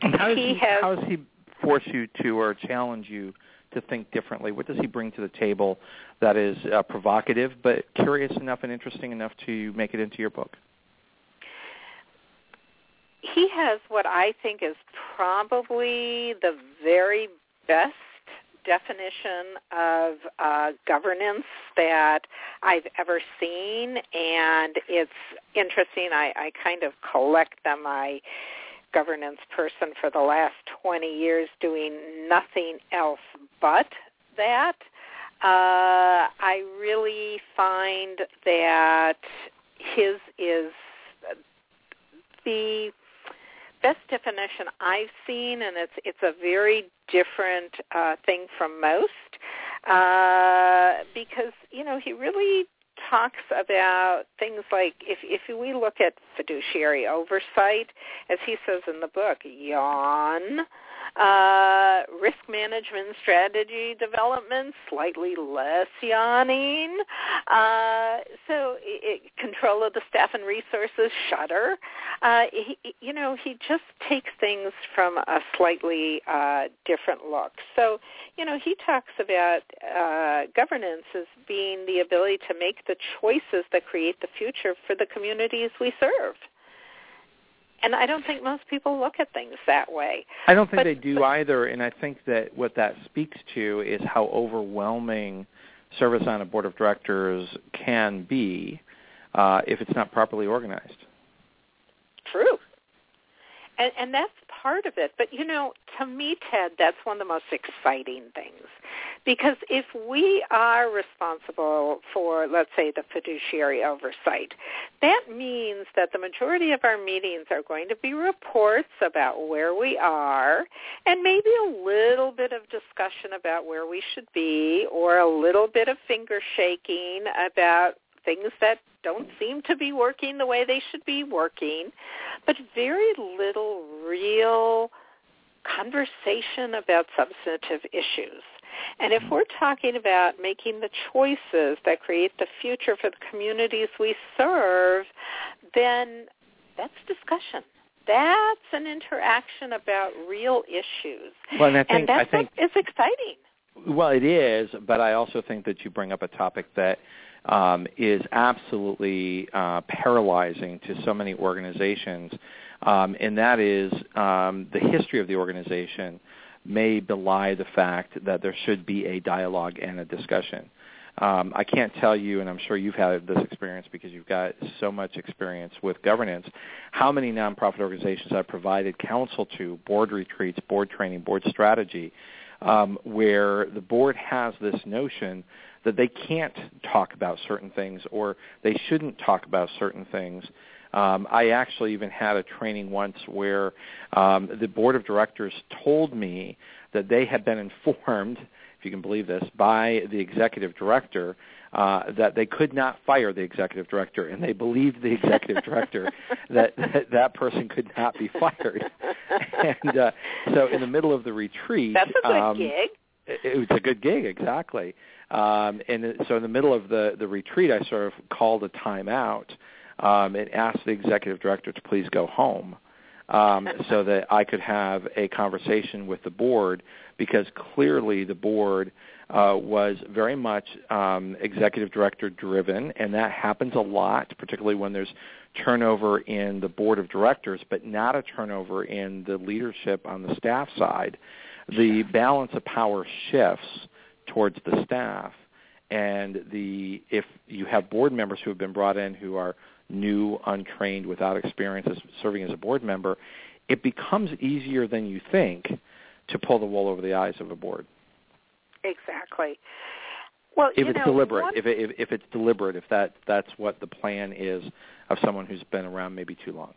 And how, does he, he, has, how does he force you to or challenge you to think differently? What does he bring to the table that is uh, provocative but curious enough and interesting enough to make it into your book? He has what I think is probably the very best definition of uh, governance that I've ever seen, and it's interesting. I, I kind of collect them. I governance person for the last 20 years doing nothing else but that. Uh, I really find that his is the best definition I've seen, and it's it's a very different uh, thing from most uh, because you know he really talks about things like if if we look at fiduciary oversight, as he says in the book, yawn uh, risk management strategy development, slightly less yawning. Uh, so it, control of the staff and resources, shudder. Uh, he, you know, he just takes things from a slightly uh, different look. So, you know, he talks about uh, governance as being the ability to make the choices that create the future for the communities we serve. And I don't think most people look at things that way. I don't think but, they do but, either, and I think that what that speaks to is how overwhelming service on a board of directors can be uh, if it's not properly organized. True. And, and that's part of it. But you know, to me, Ted, that's one of the most exciting things. Because if we are responsible for, let's say, the fiduciary oversight, that means that the majority of our meetings are going to be reports about where we are and maybe a little bit of discussion about where we should be or a little bit of finger shaking about things that don't seem to be working the way they should be working, but very little real conversation about substantive issues. And if mm-hmm. we're talking about making the choices that create the future for the communities we serve, then that's discussion. That's an interaction about real issues. Well, and I think and that's I think it's exciting. Well, it is, but I also think that you bring up a topic that um, is absolutely uh, paralyzing to so many organizations, um, and that is um, the history of the organization may belie the fact that there should be a dialogue and a discussion. Um, I can't tell you, and I'm sure you've had this experience because you've got so much experience with governance, how many nonprofit organizations I've provided counsel to, board retreats, board training, board strategy, um, where the board has this notion that they can't talk about certain things or they shouldn't talk about certain things. Um, I actually even had a training once where um, the board of directors told me that they had been <laughs> informed, if you can believe this, by the executive director uh, that they could not fire the executive director, and they believed the executive director <laughs> that, that that person could not be fired. <laughs> and uh, so, in the middle of the retreat, that's a good um, gig. It, it was a good gig, exactly. Um, and so, in the middle of the the retreat, I sort of called a timeout um, and asked the executive director to please go home. um, <laughs> so that I could have a conversation with the board because clearly the board uh, was very much um, executive director driven, and that happens a lot, particularly when there's turnover in the board of directors, but not a turnover in the leadership on the staff side. The balance of power shifts towards the staff, and the if you have board members who have been brought in who are new, untrained, without experience as serving as a board member, it becomes easier than you think to pull the wool over the eyes of a board. Exactly. Well, if it's know, deliberate, if, it, if if it's deliberate, if that that's what the plan is of someone who's been around maybe too long.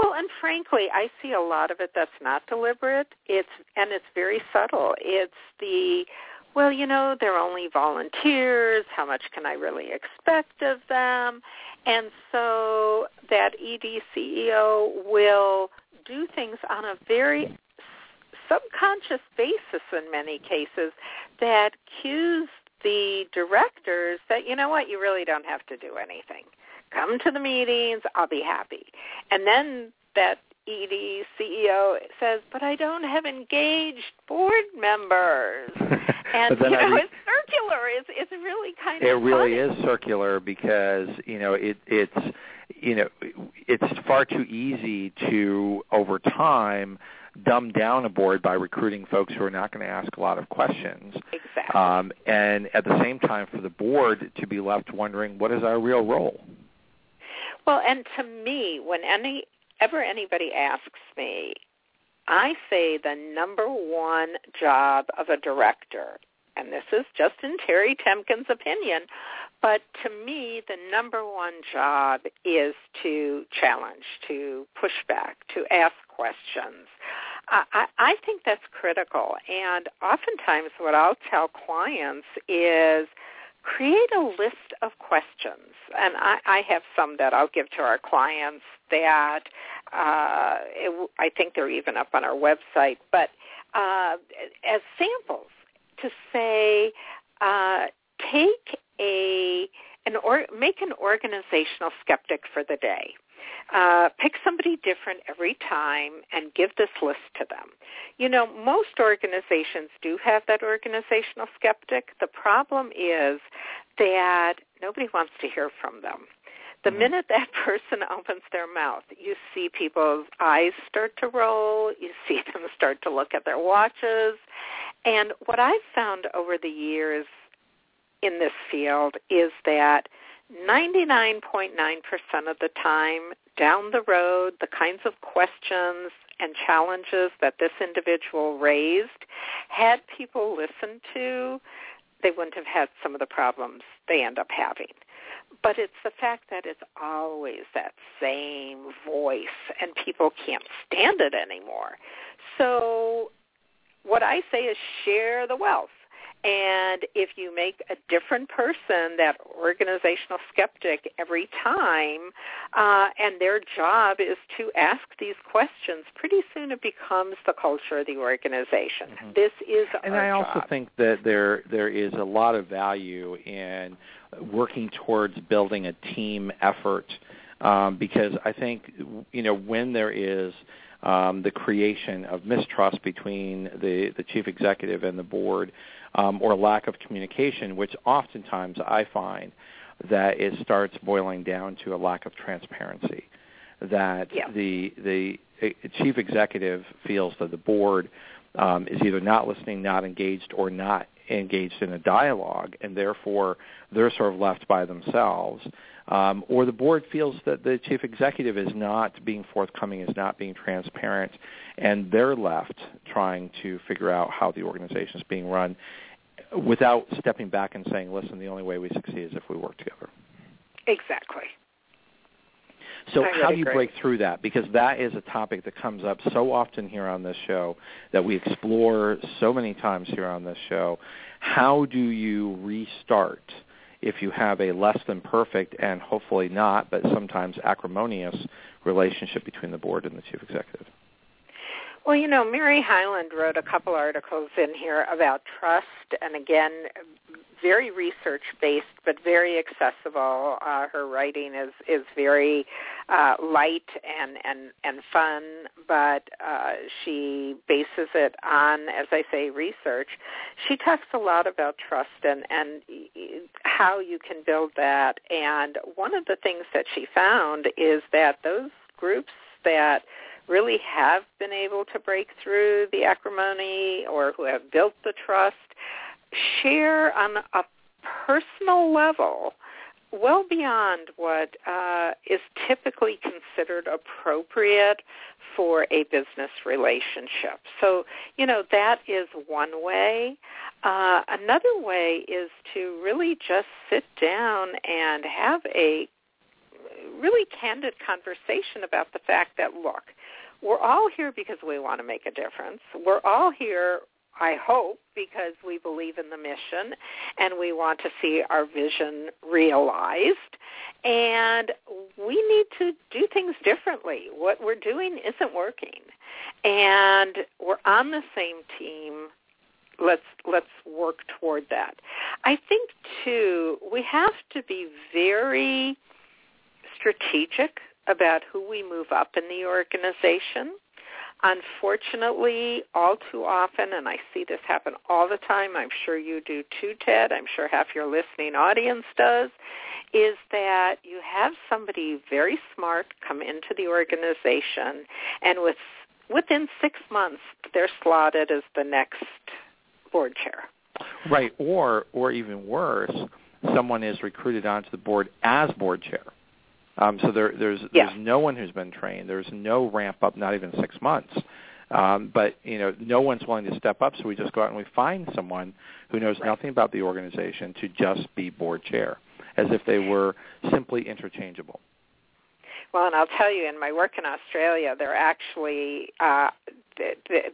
Well, and frankly, I see a lot of it that's not deliberate. It's and it's very subtle. It's the well, you know, they're only volunteers. How much can I really expect of them? And so that ED CEO will do things on a very subconscious basis in many cases that cues the directors that, you know what, you really don't have to do anything. Come to the meetings, I'll be happy. And then that ED CEO says, but I don't have engaged board members. <laughs> And you know, I, it's circular. It's it's really kind it of. It really funny. is circular because you know it it's you know it's far too easy to over time dumb down a board by recruiting folks who are not going to ask a lot of questions. Exactly. Um, and at the same time, for the board to be left wondering what is our real role. Well, and to me, when any ever anybody asks me, I say the number one job of a director, and this is just in Terrie Temkin's opinion, but to me, the number one job is to challenge, to push back, to ask questions. I, I think that's critical. And oftentimes what I'll tell clients is create a list of questions. And I, I have some that I'll give to our clients that uh, it, I think they're even up on our website, but uh, as samples to say, uh, take a an or make an organizational skeptic for the day. Uh, pick somebody different every time and give this list to them. You know, most organizations do have that organizational skeptic. The problem is that nobody wants to hear from them. The minute that <laughs> person opens their mouth, you see people's eyes start to roll. You see <laughs> them start to look at their watches. And what I've found over the years in this field is that 99.9% of the time down the road, the kinds of questions and challenges that this individual raised, had people listened to, they wouldn't have had some of the problems they end up having. But it's the fact that it's always that same voice and people can't stand it anymore. So what I say is share the wealth. And if you make a different person that organizational skeptic every time, uh, and their job is to ask these questions, pretty soon it becomes the culture of the organization. Mm-hmm. This is and I also think that there there is a lot of value in working towards building a team effort um, because I think you know when there is um, the creation of mistrust between the, the chief executive and the board um, or lack of communication, which oftentimes I find that it starts boiling down to a lack of transparency. That yeah. the the chief executive feels that the board um, is either not listening, not engaged, or not engaged in a dialogue, and therefore they're sort of left by themselves. Um, or the board feels that the chief executive is not being forthcoming, is not being transparent, and they're left trying to figure out how the organization is being run without stepping back and saying, listen, the only way we succeed is if we work together. Exactly. So I how do you agree. break through that? Because that is a topic that comes up so often here on this show that we explore so many times here on this show. How do you restart if you have a less than perfect and hopefully not, but sometimes acrimonious relationship between the board and the chief executive? Well, you know, Mary Hiland wrote a couple articles in here about trust, and again, very research based but very accessible. Uh, her writing is is very uh, light and and and fun, but uh, she bases it on, as I say, research. She talks a lot about trust and and how you can build that. And one of the things that she found is that those groups that really have been able to break through the acrimony or who have built the trust share on a personal level well beyond what uh, is typically considered appropriate for a business relationship. So, you know, that is one way. Uh, another way is to really just sit down and have a really candid conversation about the fact that, look, we're all here because we want to make a difference. We're all here I hope, because we believe in the mission and we want to see our vision realized. And we need to do things differently. What we're doing isn't working. And we're on the same team. Let's let's work toward that. I think too we have to be very strategic about who we move up in the organization Unfortunately, all too often, and I see this happen all the time, I'm sure you do too, Ted, I'm sure half your listening audience does, is that you have somebody very smart come into the organization and with within six months they're slotted as the next board chair. Right, or or even worse, someone is recruited onto the board as board chair. Um, so there, there's yeah. there's no one who's been trained. There's no ramp up, not even six months. Um, but you know, no one's willing to step up, so we just go out and we find someone who knows right. nothing about the organization to just be board chair, as if they were simply interchangeable. Well, and I'll tell you, in my work in Australia, they're actually uh,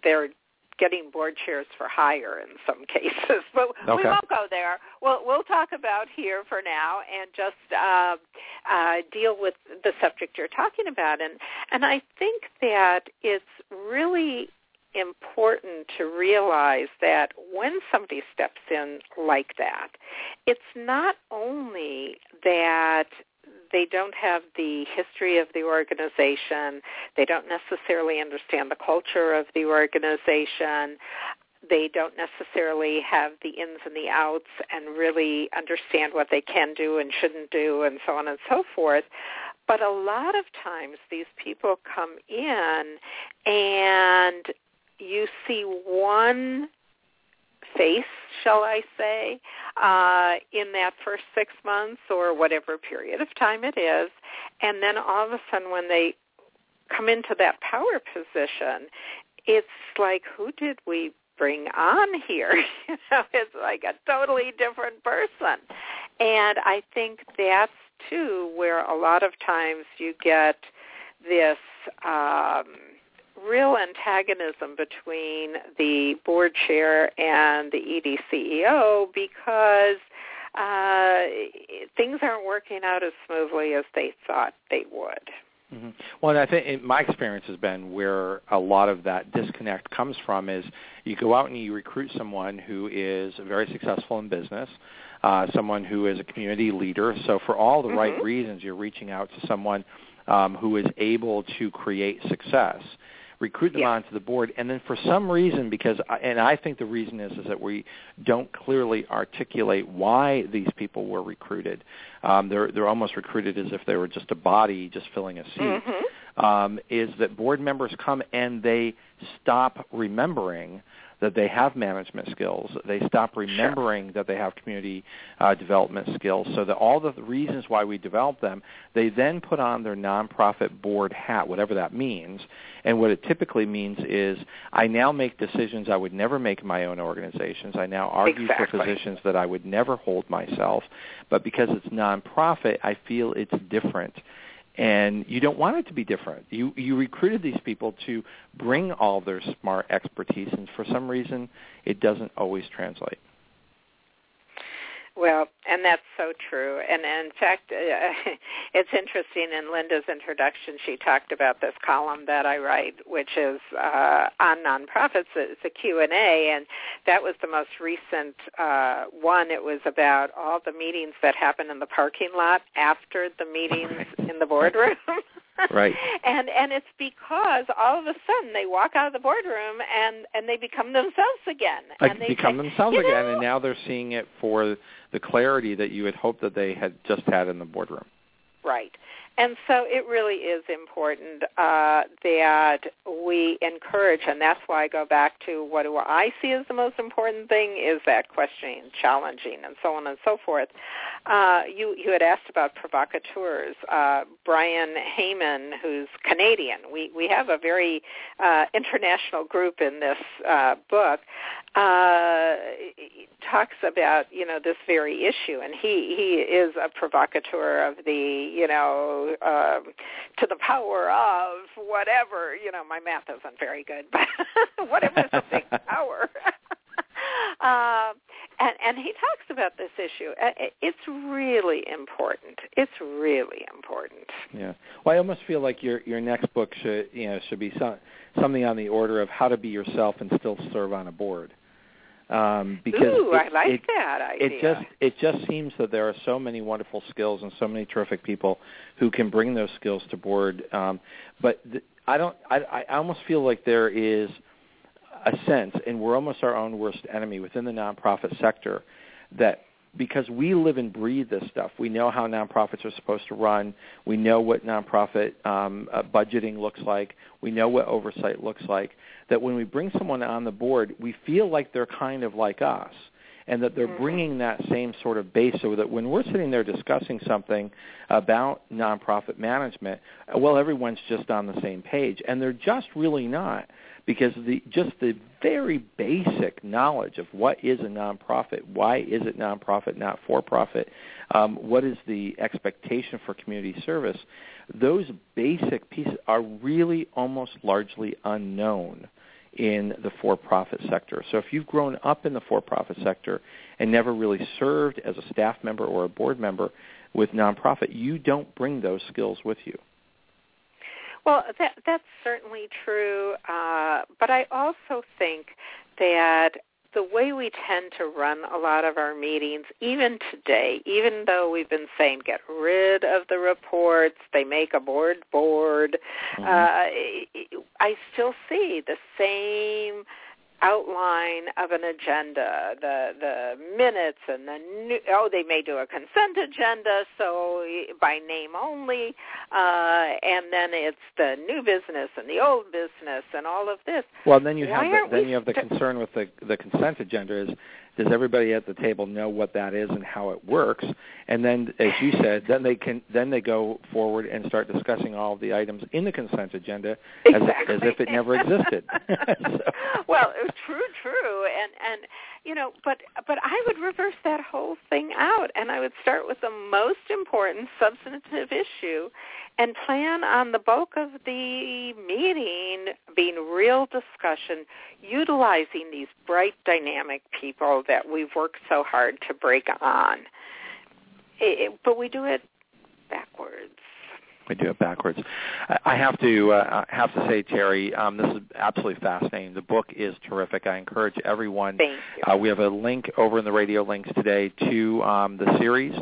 they're getting board chairs for hire in some <laughs> cases. But okay. we won't go there. We'll we'll talk about here for now and just uh, uh, deal with the subject you're talking about. And and I think that it's really important to realize that when somebody steps in like that, it's not only that they don't have the history of the organization. They don't necessarily understand the culture of the organization. They don't necessarily have the ins and the outs and really understand what they can do and shouldn't do and so on and so forth. But a lot of times these people come in and you see one face, shall I say, uh, in that first six months or whatever period of time it is. And then all of a sudden when they come into that power position, it's like, who did we bring on here? <laughs> you know, it's like a totally different person. And I think that's too where a lot of times you get this um, real antagonism between the board chair and the ED CEO because uh, things aren't working out as smoothly as they thought they would. Mm-hmm. Well, and I think my experience has been where a lot of that disconnect comes from is you go out and you recruit someone who is very successful in business, uh, someone who is a community leader. So for all the mm-hmm. right reasons, you're reaching out to someone um, who is able to create success recruit them yeah. onto the board, and then for some reason, because I, and I think the reason is is that we don't clearly articulate why these people were recruited. Um, they're they're almost recruited as if they were just a body just filling a seat. Mm-hmm. Um, is that board members come and they stop remembering that they have management skills. They stop remembering sure. that they have community uh, development skills. So that all the reasons why we develop them, they then put on their nonprofit board hat, whatever that means. And what it typically means is I now make decisions I would never make in my own organizations. I now argue exactly. for positions that I would never hold myself. But because it's nonprofit, I feel it's different and you don't want it to be different. You you recruited these people to bring all their smart expertise, and for some reason, it doesn't always translate. Well, and that's so true. And, and in fact, uh, <laughs> it's interesting. In Linda's introduction, she talked about this column that I write, which is uh, on nonprofits. It's a Q and A, and that was the most recent uh, one. It was about all the meetings that happen in the parking lot after the meetings in the boardroom. <laughs> right. <laughs> And and it's because all of a sudden they walk out of the boardroom and and they become themselves again. Like and they become say, themselves again, know, and now they're seeing it for the clarity that you had hoped that they had just had in the boardroom. Right. And so it really is important uh, that we encourage, and that's why I go back to what do I see as the most important thing is that questioning, challenging, and so on and so forth. Uh, you you had asked about provocateurs. Uh, Brian Heyman, who's Canadian, we we have a very uh, international group in this uh, book. Uh, talks about you know this very issue, and he he is a provocateur of the you know uh, to the power of whatever you know my math isn't very good, <laughs> but whatever's a big <laughs> power. uh, <laughs> and and he talks about this issue. It's really important. It's really important. Yeah. Well, I almost feel like your your next book should you know should be some, something on the order of how to be yourself and still serve on a board. Um, because Ooh, it, I like it, that idea. It just it just seems that there are so many wonderful skills and so many terrific people who can bring those skills to board. Um, but th- I don't. I, I almost feel like there is a sense, and we're almost our own worst enemy within the nonprofit sector, that because we live and breathe this stuff, we know how nonprofits are supposed to run. We know what nonprofit um, uh, budgeting looks like. We know what oversight looks like. That when we bring someone on the board, we feel like they're kind of like us and that they're bringing that same sort of base so that when we're sitting there discussing something about nonprofit management, well, everyone's just on the same page, and they're just really not because the just the very basic knowledge of what is a nonprofit, why is it nonprofit, not for profit, um, what is the expectation for community service, those basic pieces are really almost largely unknown in the for-profit sector. So if you've grown up in the for-profit sector and never really served as a staff member or a board member with nonprofit, you don't bring those skills with you. Well, that that's certainly true, uh, but I also think that the way we tend to run a lot of our meetings, even today, even though we've been saying get rid of the reports, they make a board board, mm-hmm. uh, I still see the same outline of an agenda, the the minutes and the new, oh they may do a consent agenda so by name only, uh, and then it's the new business and the old business and all of this. Well, then you have the, then you have the concern with the the consent agenda is does everybody at the table know what that is and how it works? And then, as you said, then they can then they go forward and start discussing all of the items in the consent agenda exactly. as, as if it never existed. <laughs> so. Well, true, true, and and you know, but but I would reverse that whole thing out, and I would start with the most important substantive issue, and plan on the bulk of the meeting being real discussion, utilizing these bright, dynamic people that we've worked so hard to break on. It, but we do it backwards. We do it backwards. I have to uh, have to say, Terrie, um, this is absolutely fascinating. The book is terrific. I encourage everyone. Thank you. Uh, we have a link over in the radio links today to um, the series.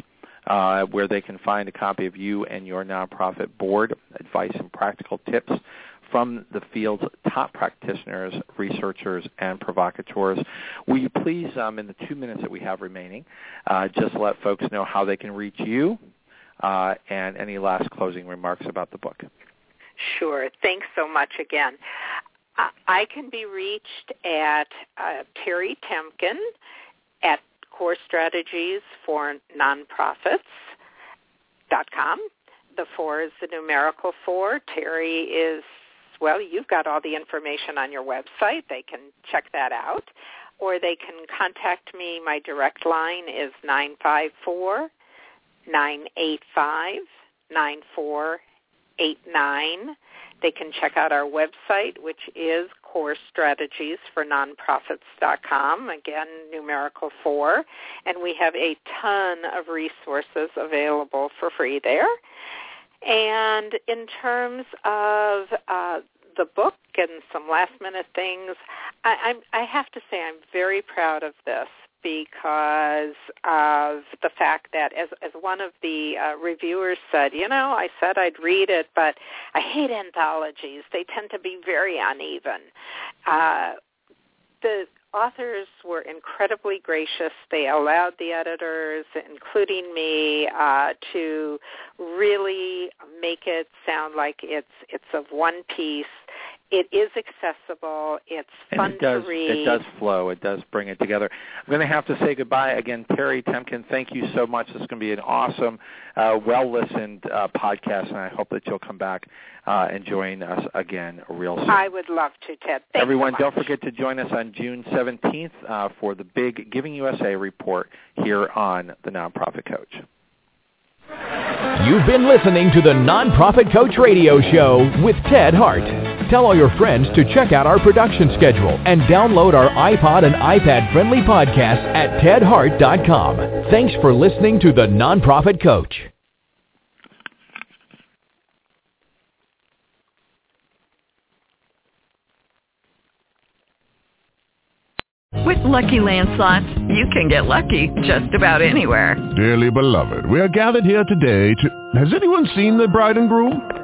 Uh, where they can find a copy of you and your nonprofit board, advice and practical tips from the field's top practitioners, researchers, and provocateurs. Will you please, um, in the two minutes that we have remaining, uh, just let folks know how they can reach you uh, and any last closing remarks about the book? Sure. Thanks so much again. I can be reached at uh, Terrie Temkin at Core Strategies for Nonprofits.com. The four is the numerical four. Terrie is, well, you've got all the information on your website. They can check that out. Or they can contact me. My direct line is 954 985 9489. They can check out our website, which is Core Strategies for Nonprofits.com, again, numerical four, and we have a ton of resources available for free there. And in terms of uh, the book and some last minute things, I, I'm, I have to say I'm very proud of this because of the fact that, as, as one of the uh, reviewers said, you know, I said I'd read it, but I hate anthologies. They tend to be very uneven. Uh, the authors were incredibly gracious. They allowed the editors, including me, uh, to really make it sound like it's it's of one piece it is accessible. It's and fun it does, to read. It does flow. It does bring it together. I'm going to have to say goodbye again. Terrie Temkin, thank you so much. This is going to be an awesome, uh, well-listened uh, podcast, and I hope that you'll come back uh, and join us again real soon. I would love to, Ted. Thanks Everyone, so don't forget to join us on June 17th uh, for the big Giving USA report here on the Nonprofit Coach. You've been listening to the Nonprofit Coach Radio Show with Ted Hart. Tell all your friends to check out our production schedule and download our iPod and iPad friendly podcast at tedhart.com. Thanks for listening to the Nonprofit Coach. With Lucky Land Slots, you can get lucky just about anywhere. Dearly beloved, we are gathered here today to... Has anyone seen the bride and groom?